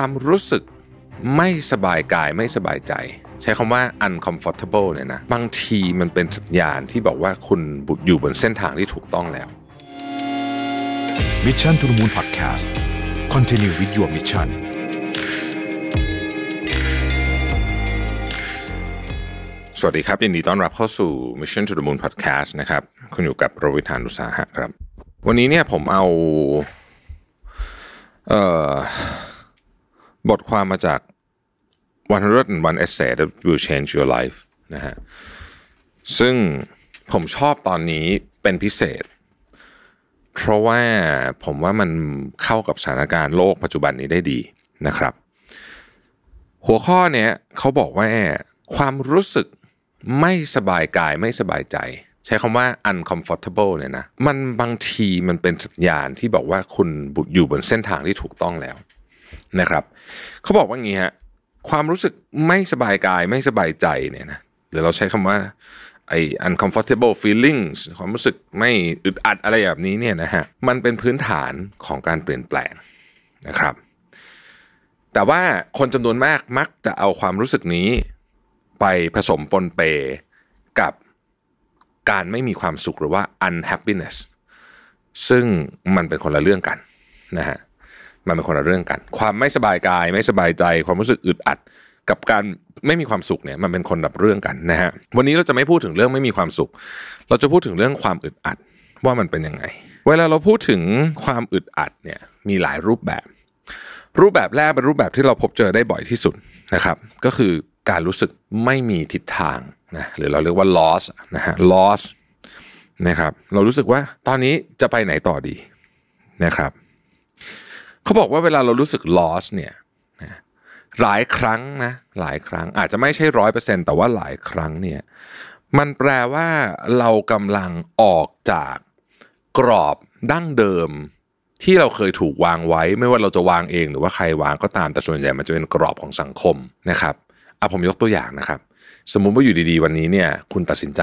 ความรู้สึกไม่สบายกายไม่สบายใจ ใช้คำว่า uncomfortable เนี่ยนะ บางทีมันเป็นสัญญาณที่บอกว่าคุณอยู่บนเส้นทางที่ถูกต้องแล้ว Mission to the Moon Podcast Continue with your mission สวัสดีครับ ยินดีต้อนรับเข้าสู่ Mission to the Moon Podcast นะครับ คุณอยู่กับโรวิธานอุตสาหะครับ วันนี้เนี่ยผมเอา เอ่อ บทความมาจาก 101 Essay that will change your life นะฮะซึ่งผมชอบตอนนี้เป็นพิเศษ เพราะว่าผมว่ามันเข้ากับสถานการณ์โลกปัจจุบันนี้ได้ดีนะครับ หัวข้อเนี้ยเขาบอกว่าความรู้สึกไม่สบายกายไม่สบายใจ ใช้คำว่า uncomfortable เนี่ยนะ มันบางทีมันเป็นสัญญาณที่บอกว่าคุณอยู่บนเส้นทางที่ถูกต้องแล้ว นะครับเขาบอกว่าอย่างนี้ฮะความรู้สึกไม่สบายกายไม่สบายใจเนี่ยนะหรือเราใช้คำว่าไอ้ uncomfortable feelings ความรู้สึกไม่อึดอัดอะไรแบบนี้เนี่ยนะฮะมันเป็นพื้นฐานของการเปลี่ยนแปลงนะครับ แต่ว่าคนจำนวนมากมักจะเอาความรู้สึกนี้ไปผสมปนเปกับการไม่มีความสุขหรือว่า unhappiness ซึ่งมันเป็นคนละเรื่องกันนะฮะ มันเป็นคนละเรื่องกัน ความไม่สบายกายไม่สบายใจ ความรู้สึกอึดอัด กับการไม่มีความสุขเนี่ยมันเป็นคนละเรื่องกันนะฮะวันนี้เราจะไม่พูดถึงเรื่องไม่มีความสุข เราจะพูดถึงเรื่องความอึดอัดว่ามันเป็นยังไง เวลาเราพูดถึงความอึดอัดเนี่ยมีหลายรูปแบบ รูปแบบแรกเป็นรูปแบบที่เราพบเจอได้บ่อยที่สุดนะครับ ก็คือการรู้สึกไม่มีทิศทางนะหรือเราเรียกว่า loss นะฮะ loss นะครับ เรารู้สึกว่าตอนนี้จะไปไหนต่อดีนะครับ เขาบอกว่าเวลาเรารู้สึก loss เนี่ยหลายครั้งนะหลายครั้ง อาจจะไม่ใช่ร้อยเปอร์เซ็นแต่ว่าหลายครั้งเนี่ยมันแปลว่าเรากำลังออกจากกรอบดั้งเดิมที่เราเคยถูกวางไว้ ไม่ว่าเราจะวางเองหรือว่าใครวางก็ตามแต่ส่วนใหญ่มันจะเป็นกรอบของสังคมนะครับอะผมยกตัวอย่างนะครับ สมมุติว่าอยู่ดีๆ วันนี้เนี่ยคุณตัดสินใจ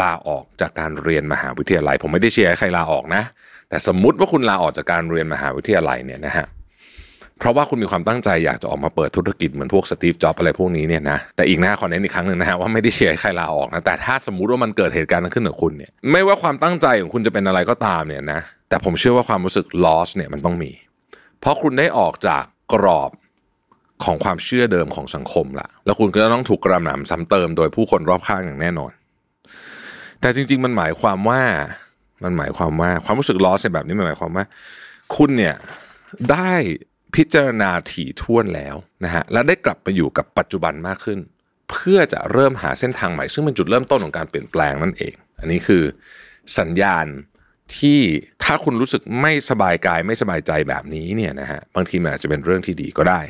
ลาออกจากการเรียนมหาวิทยาลัย ผมไม่ได้เชียร์ให้ใครลาออกนะ แต่สมมุติว่าคุณลาออกจากการเรียนมหาวิทยาลัยเนี่ยนะฮะเพราะว่าคุณมีความตั้งใจอยากจะออกมาเปิดธุรกิจเหมือนพวกสตีฟจ็อบอะไรพวกนี้เนี่ยนะแต่อีกหน้าขอเน้นอีกครั้งหนึ่งนะฮะว่าไม่ได้เชียร์ใครลาออกนะแต่ถ้าสมมุติว่ามันเกิดเหตุการณ์นั้นขึ้นกับคุณเนี่ยไม่ว่าความตั้งใจของคุณจะเป็นอะไรก็ตามเนี่ยนะแต่ผมเชื่อว่าความรู้สึก loss เนี่ยมันต้องมี เพราะคุณได้ออกจากกรอบของความเชื่อเดิมของสังคมละแล้วคุณก็ต้องถูกกระหน่ำซ้ำเติมโดยผู้คนรอบข้างอย่างแน่นอน แต่จริง ๆ มันหมายความว่า มันหมายความว่าความรู้สึก loss ในแบบนี้มันหมายความว่า คุณเนี่ยได้พิจารณาถี่ถ้วนแล้วนะฮะและได้กลับไปอยู่กับปัจจุบันมากขึ้น เพื่อจะเริ่มหาเส้นทางใหม่ ซึ่งเป็นจุดเริ่มต้นของการเปลี่ยนแปลงนั่นเอง อันนี้คือสัญญาณที่ถ้าคุณรู้สึกไม่สบายกายไม่สบายใจแบบนี้เนี่ยนะฮะบางทีมันอาจจะเป็นเรื่องที่ดีก็ได้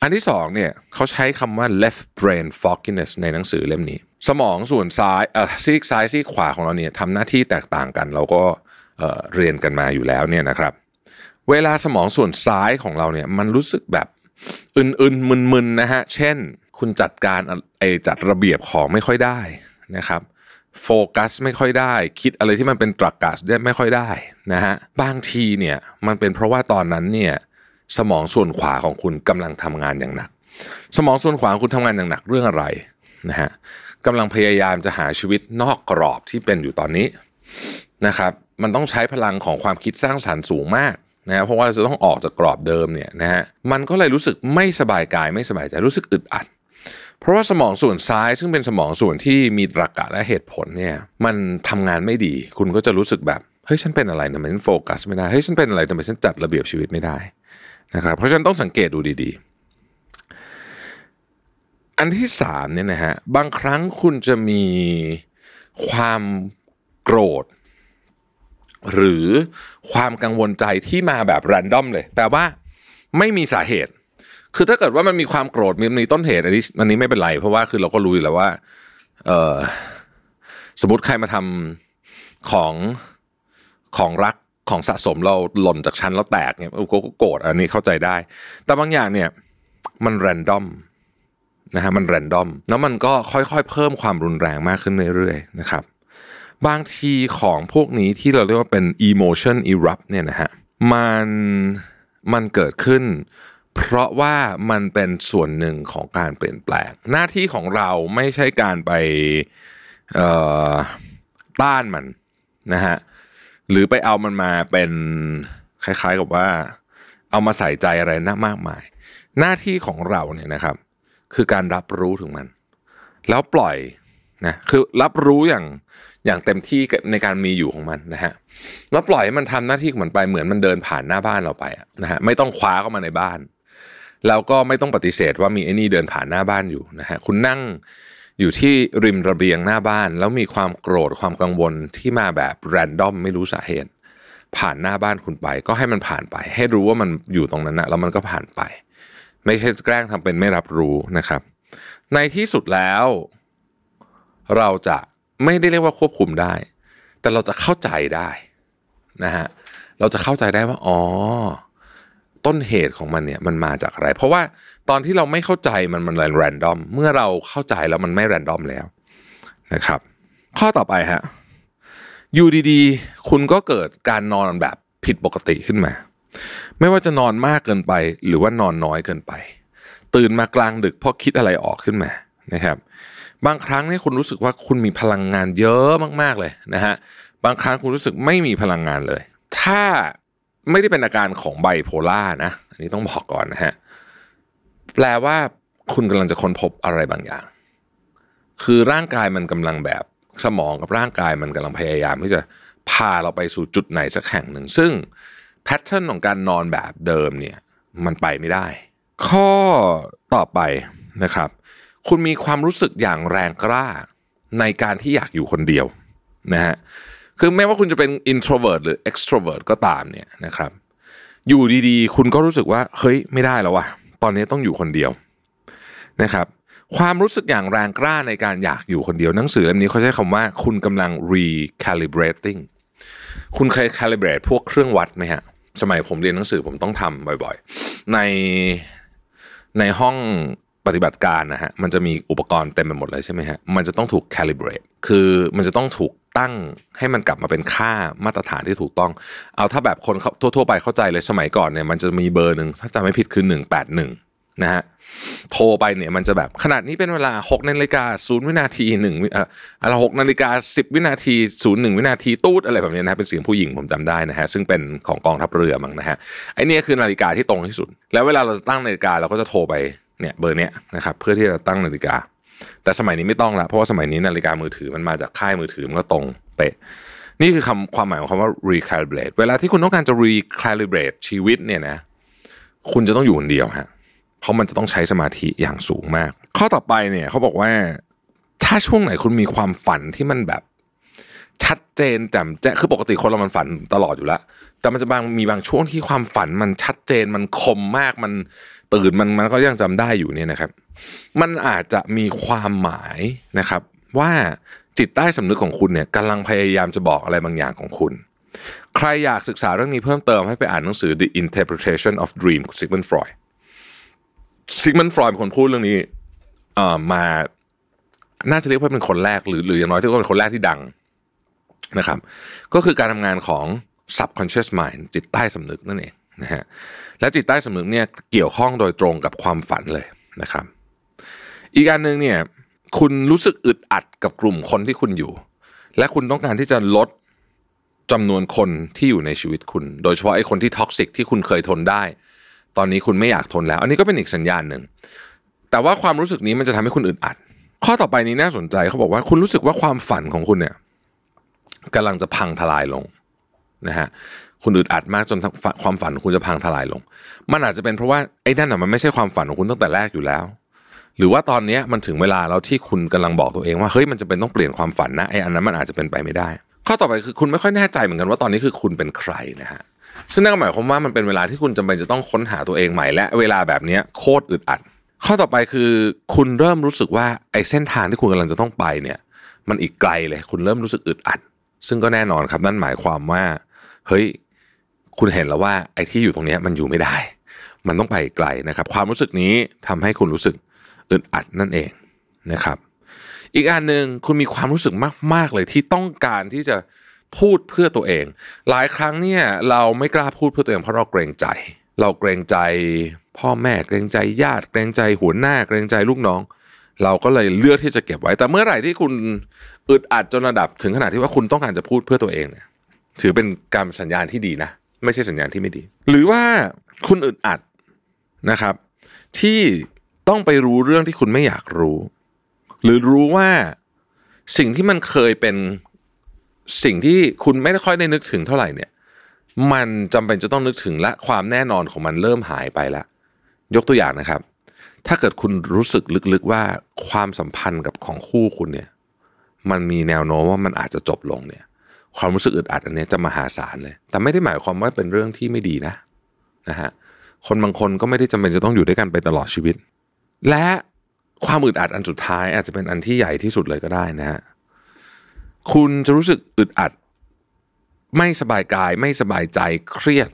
อันที่สองเนี่ยเขาใช้คำว่า left brain fogginess ในหนังสือเล่มนี้ สมองส่วนซ้ายเอ่อซีกซ้ายซีกขวาของเราเนี่ยทำหน้าที่แตกต่างกัน เราก็เอ่อเรียนกันมาอยู่แล้วเนี่ยนะครับ เวลาสมองส่วนซ้ายของเราเนี่ยมันรู้สึกแบบอึนๆมึนๆนะฮะเช่น คุณจัดการไอจัดระเบียบของไม่ค่อยได้นะครับโฟกัสไม่ค่อยได้ คิดอะไรที่มันเป็นตรรกกะได้ไม่ค่อยได้นะฮะบางทีเนี่ยมันเป็นเพราะว่าตอนนั้นเนี่ยสมองส่วนขวาของคุณกำลังทำงานอย่างหนัก สมองส่วนขวาของคุณทำงานอย่างหนักเรื่องอะไรนะฮะ กำลังพยายามจะหาชีวิตนอกกรอบที่เป็นอยู่ตอนนี้นะครับ มันต้องใช้พลังของความคิดสร้างสรรค์สูงมากนะเพราะว่าเราจะต้องออกจากกรอบเดิมเนี่ยนะฮะมันก็เลยรู้สึกไม่สบายกายไม่สบายใจรู้สึกอึดอัด เพราะว่าสมองส่วนซ้ายซึ่งเป็นสมองส่วนที่มีตรรกะและเหตุผลเนี่ยมันทำงานไม่ดี คุณก็จะรู้สึกแบบเฮ้ยฉันเป็นอะไรทำไมฉันโฟกัสไม่ได้เฮ้ยฉันเป็นอะไรทำไมฉันจัดระเบียบชีวิตไม่ได้นะครับเพราะฉะนั้นต้องสังเกตดูดีๆ อันที่สามเนี่ยนะฮะบางครั้งคุณจะมีความโกรธ หรือความกังวลใจที่มาแบบแรนดอมเลยแปลว่าไม่มีสาเหตุ คือถ้าเกิดว่ามันมีความโกรธมันมีต้นเหตุอันนี้อันนี้ไม่เป็นไร เพราะว่าคือเราก็รู้อยู่แล้วว่า เออสมมติใครมาทำของของรักของสะสมเราหล่นจากชั้นแล้วแตกเนี่ยก็โกรธอันนี้เข้าใจได้ แต่บางอย่างเนี่ย มันแรนดอม นะฮะมันแรนดอมแล้วมันก็ค่อยๆ เพิ่มความรุนแรงมากขึ้นเรื่อยๆนะครับ บางทีของพวกนี้ที่เราเรียกว่าเป็น emotion erupt เนี่ยนะฮะมันมันเกิดขึ้น เพราะว่ามันเป็นส่วนหนึ่งของการเปลี่ยนแปลง หน้าที่ของเราไม่ใช่การไปต้านมันนะฮะหรือไปเอามันมาเป็นคล้ายๆกับว่า เอามาใส่ใจอะไรนะมากมาย หน้าที่ของเราเนี่ยนะครับ คือการรับรู้ถึงมัน แล้วปล่อยนะคือรับรู้อย่างอย่างเต็มที่ในการมีอยู่ของมันนะฮะแล้วปล่อยให้มันทำหน้าที่ของมันไปเหมือนมันเดินผ่านหน้าบ้านเราไปนะฮะไม่ต้องคว้าเข้ามาในบ้าน แล้วก็ไม่ต้องปฏิเสธว่ามีไอ้นี่เดินผ่านหน้าบ้านอยู่นะฮะคุณนั่งอยู่ที่ริมระเบียงหน้าบ้าน แล้วมีความโกรธความกังวลที่มาแบบแรนดอมไม่รู้สาเหตุ ผ่านหน้าบ้านคุณไป ก็ให้มันผ่านไป ให้รู้ว่ามันอยู่ตรงนั้นนะแล้วมันก็ผ่านไป ไม่ใช่แกล้งทำเป็นไม่รับรู้นะครับ ในที่สุดแล้ว เราจะไม่ได้เรียกว่าควบคุมได้ แต่เราจะเข้าใจได้นะฮะเราจะเข้าใจได้ว่าอ๋อต้นเหตุของมันเนี่ยมันมาจากอะไร เพราะว่าตอนที่เราไม่เข้าใจมันมันแรนดอม เมื่อเราเข้าใจแล้วมันไม่แรนดอมแล้วนะครับ ข้อต่อไปฮะอยู่ดีๆ คุณก็เกิดการนอนแบบผิดปกติขึ้นมา ไม่ว่าจะนอนมากเกินไปหรือว่านอนน้อยเกินไป ตื่นมากลางดึกเพราะคิดอะไรออกขึ้นมานะครับ บางครั้งเนี่ยคุณรู้สึกว่าคุณมีพลังงานเยอะมากๆเลยนะฮะบางครั้งคุณรู้สึกไม่มีพลังงานเลย ถ้าไม่ได้เป็นอาการของไบโพล่านะอันนี้ต้องบอกก่อนนะฮะแปลว่าคุณกำลังจะค้นพบอะไรบางอย่าง คือร่างกายมันกำลังแบบสมองกับร่างกายมันกำลังพยายามที่จะพาเราไปสู่จุดไหนสักแห่งหนึ่ง ซึ่ง แพทเทิร์นของการนอนแบบเดิมเนี่ยมันไปไม่ได้ ข้อต่อไปนะครับ คุณมีความรู้สึกอย่างแรงกล้าในการที่อยากอยู่คนเดียวนะฮะคือไม่ว่าคุณจะเป็น introvert หรือ extrovert ก็ตามเนี่ยนะครับ อยู่ดีๆ คุณก็รู้สึกว่าเฮ้ยไม่ได้แล้ววะตอนนี้ต้องอยู่คนเดียวนะครับ ความรู้สึกอย่างแรงกล้าในการอยากอยู่คนเดียวหนังสือเล่มนี้เขาใช้คำว่าคุณกำลัง recalibrating คุณเคย calibrate พวกเครื่องวัดไหมฮะ สมัยผมเรียนหนังสือผมต้องทำบ่อย ๆ ในในห้องปฏิบัติการนะฮะมันจะมีอุปกรณ์เต็มไปหมดเลยใช่ไหมฮะมันจะต้องถูก calibrate คือมันจะต้องถูกตั้งให้มันกลับมาเป็นค่ามาตรฐานที่ถูกต้อง เอาถ้าแบบคนทั่วๆไปเข้าใจเลยสมัยก่อนเนี่ยมันจะมีเบอร์หนึ่งถ้าจำไม่ผิดคือหนึ่งแปดหนึ่ง นะฮะโทรไปเนี่ยมันจะแบบขนาดนี้เป็นเวลาหกนาฬิกาศูนย์วินาทีหนึ่งเอ่ออะไรหกนาฬิกาสิบวินาทีศูนย์หนึ่งวินาทีตูดอะไรแบบนี้นะเป็นเสียงผู้หญิงผมจำได้นะฮะซึ่งเป็นของกองทัพเรือมั้งนะฮะไอเนี่ยคือนาฬิกาที่ตรงที่สุด แล้วเวลาเราตั้งนาฬิกาเราก็จะโทรไปเนี่ยเบอร์เนี้ยนะครับเพื่อที่จะตั้งนาฬิกา แต่สมัยนี้ไม่ต้องละเพราะว่าสมัยนี้นาฬิกามือถือมันมาจากค่ายมือถือมันก็ตรงเป๊ะนี่คือคำความหมายของคำว่า recalibrate เวลาที่คุณต้องการจะ recalibrate ชีวิตเนี่ยนะคุณจะต้องอยู่คนเดียวฮะ เพราะมันจะต้องใช้สมาธิอย่างสูงมาก ข้อต่อไปเนี่ยเขาบอกว่าถ้าช่วงไหนคุณมีความฝันที่มันแบบ ชัดเจนแจ่มแจ้งคือปกติคนเรามันฝันตลอดอยู่แล้ว แต่มันจะบางมีบางช่วงที่ความฝันมันชัดเจนมันคมมากมันตื่นมันมันก็ยังจำได้อยู่เนี่ยนะครับ มันอาจจะมีความหมายนะครับ ว่าจิตใต้สำนึกของคุณเนี่ยกำลังพยายามจะบอกอะไรบางอย่างของคุณ ใครอยากศึกษาเรื่องนี้เพิ่มเติมให้ไปอ่านหนังสือ The Interpretation of Dream ของ Sigmund Freud Sigmund Freud เป็นคนพูดเรื่องนี้เอ่อมาน่าจะเรียกว่าเป็นคนแรกหรือหรืออย่างน้อยที่ก็เป็นคนแรกที่ดังนะครับ ก็คือการทำงานของ subconscious mind จิตใต้สำนึกนั่นเองนะฮะและจิตใต้สำนึกเนี่ยเกี่ยวข้องโดยตรงกับความฝันเลยนะครับ อีกอันหนึ่งเนี่ยคุณรู้สึกอึดอัดกับกลุ่มคนที่คุณอยู่ และคุณต้องการที่จะลดจำนวนคนที่อยู่ในชีวิตคุณ โดยเฉพาะไอ้คนที่ toxic ที่คุณเคยทนได้ ตอนนี้คุณไม่อยากทนแล้ว อันนี้ก็เป็นอีกสัญญาณหนึ่ง แต่ว่าความรู้สึกนี้มันจะทำให้คุณอึดอัด ข้อต่อไปนี้น่าสนใจเขาบอกว่าคุณรู้สึกว่าความฝันของคุณเนี่ยกำลังจะพังทลายลงนะฮะคุณอึดอัดมากจนความฝันคุณจะพังทลายลง มันอาจจะเป็นเพราะว่าไอ้นั่นน่ะมันไม่ใช่ความฝันของคุณตั้งแต่แรกอยู่แล้ว หรือว่าตอนนี้มันถึงเวลาแล้วที่คุณกำลังบอกตัวเองว่าเฮ้ยมันจะเป็นต้องเปลี่ยนความฝันนะไอ้อันนั้นมันอาจจะเป็นไปไม่ได้ ข้อต่อไปคือคุณไม่ค่อยแน่ใจเหมือนกันว่าตอนนี้คือคุณเป็นใครนะฮะ ซึ่งนั่นก็หมายความว่ามันเป็นเวลาที่คุณจำเป็นจะต้องค้นหาตัวเองใหม่และเวลาแบบนี้โคตรอึดอัด ข้อต่อไปคือ คุณเริ่มรู้สึกว่าไอ้เส้นทางที่คุณกำลังจะต้องไปเนี่ย มันอีกไกลเลย คุณเริ่มรู้สึกอึดอัด ซึ่งก็แน่นอนครับนั่นหมายความว่าเฮ้ยคุณเห็นแล้วว่าไอ้ที่อยู่ตรงนี้มันอยู่ไม่ได้ มันต้องไปไกลนะครับ ความรู้สึกนี้ทำให้คุณรู้สึกอึดอัดนั่นเองนะครับ อีกอันหนึ่งคุณมีความรู้สึกมากๆเลยที่ต้องการที่จะ พูดเพื่อตัวเอง หลายครั้งเนี่ยเราไม่กล้าพูดเพื่อตัวเองเพราะเราเกรงใจ เราเกรงใจพ่อแม่เกรงใจญาติ เกรงใจหัวหน้า เกรงใจลูกน้อง เราก็เลยเลือกที่จะเก็บไว้ แต่เมื่อไหร่ที่คุณอึดอัดจนระดับถึงขนาดที่ว่าคุณต้องการจะพูดเพื่อตัวเองเนี่ยถือเป็นการสัญญาณที่ดีนะ ไม่ใช่สัญญาณที่ไม่ดี หรือว่าคุณอึดอัดนะครับ ที่ต้องไปรู้เรื่องที่คุณไม่อยากรู้ หรือรู้ว่าสิ่งที่มันเคยเป็น สิ่งที่คุณไม่ค่อยได้นึกถึงเท่าไหร่เนี่ย มันจำเป็นจะต้องนึกถึงและความแน่นอนของมันเริ่มหายไปแล้วยกตัวอย่างนะครับ ถ้าเกิดคุณรู้สึกลึกๆว่าความสัมพันธ์กับของคู่คุณเนี่ย มันมีแนวโน้มว่ามันอาจจะจบลงเนี่ย ความรู้สึกอึดอัดอันนี้จะมหาศาลเลย แต่ไม่ได้หมายความว่าเป็นเรื่องที่ไม่ดีนะนะฮะคนบางคนก็ไม่ได้จำเป็นจะต้องอยู่ด้วยกันไปตลอดชีวิต และความอึดอัดอันสุดท้ายอาจจะเป็นอันที่ใหญ่ที่สุดเลยก็ได้นะฮะ คุณจะรู้สึกอึดอัด ไม่สบายกายไม่สบายใจเครียด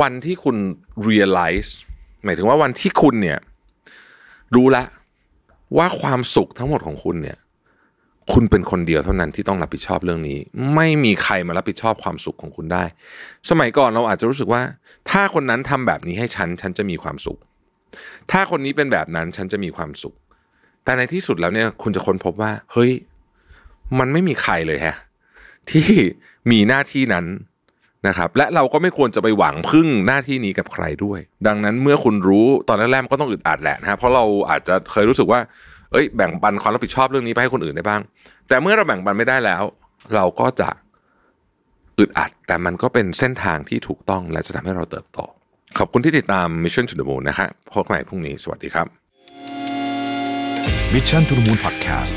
วันที่คุณ realize หมายถึงว่าวันที่คุณเนี่ย รู้แล้วว่าความสุขทั้งหมดของคุณเนี่ย คุณเป็นคนเดียวเท่านั้นที่ต้องรับผิดชอบเรื่องนี้ ไม่มีใครมารับผิดชอบความสุขของคุณได้ สมัยก่อนเราอาจจะรู้สึกว่า ถ้าคนนั้นทำแบบนี้ให้ฉัน ฉันจะมีความสุข ถ้าคนนี้เป็นแบบนั้นฉันจะมีความสุข แต่ในที่สุดแล้วเนี่ย คุณจะค้นพบว่า เฮ้ย มันไม่มีใครเลยฮะที่มีหน้าที่นั้นนะครับ และเราก็ไม่ควรจะไปหวังพึ่งหน้าที่นี้กับใครด้วย ดังนั้นเมื่อคุณรู้ตอนแรกๆก็ต้องอึดอัดแหละนะฮะเพราะเราอาจจะเคยรู้สึกว่า เอ้ย แบ่งปันความรับผิดชอบเรื่องนี้ไปให้คนอื่นได้บ้าง แต่เมื่อเราแบ่งปันไม่ได้แล้ว เราก็จะอึดอัด แต่มันก็เป็นเส้นทางที่ถูกต้องและจะทำให้เราเติบโตขอบคุณที่ติดตาม Mission to the Moon นะครับพบกันใหม่พรุ่งนี้สวัสดีครับ Mission to the Moon Podcast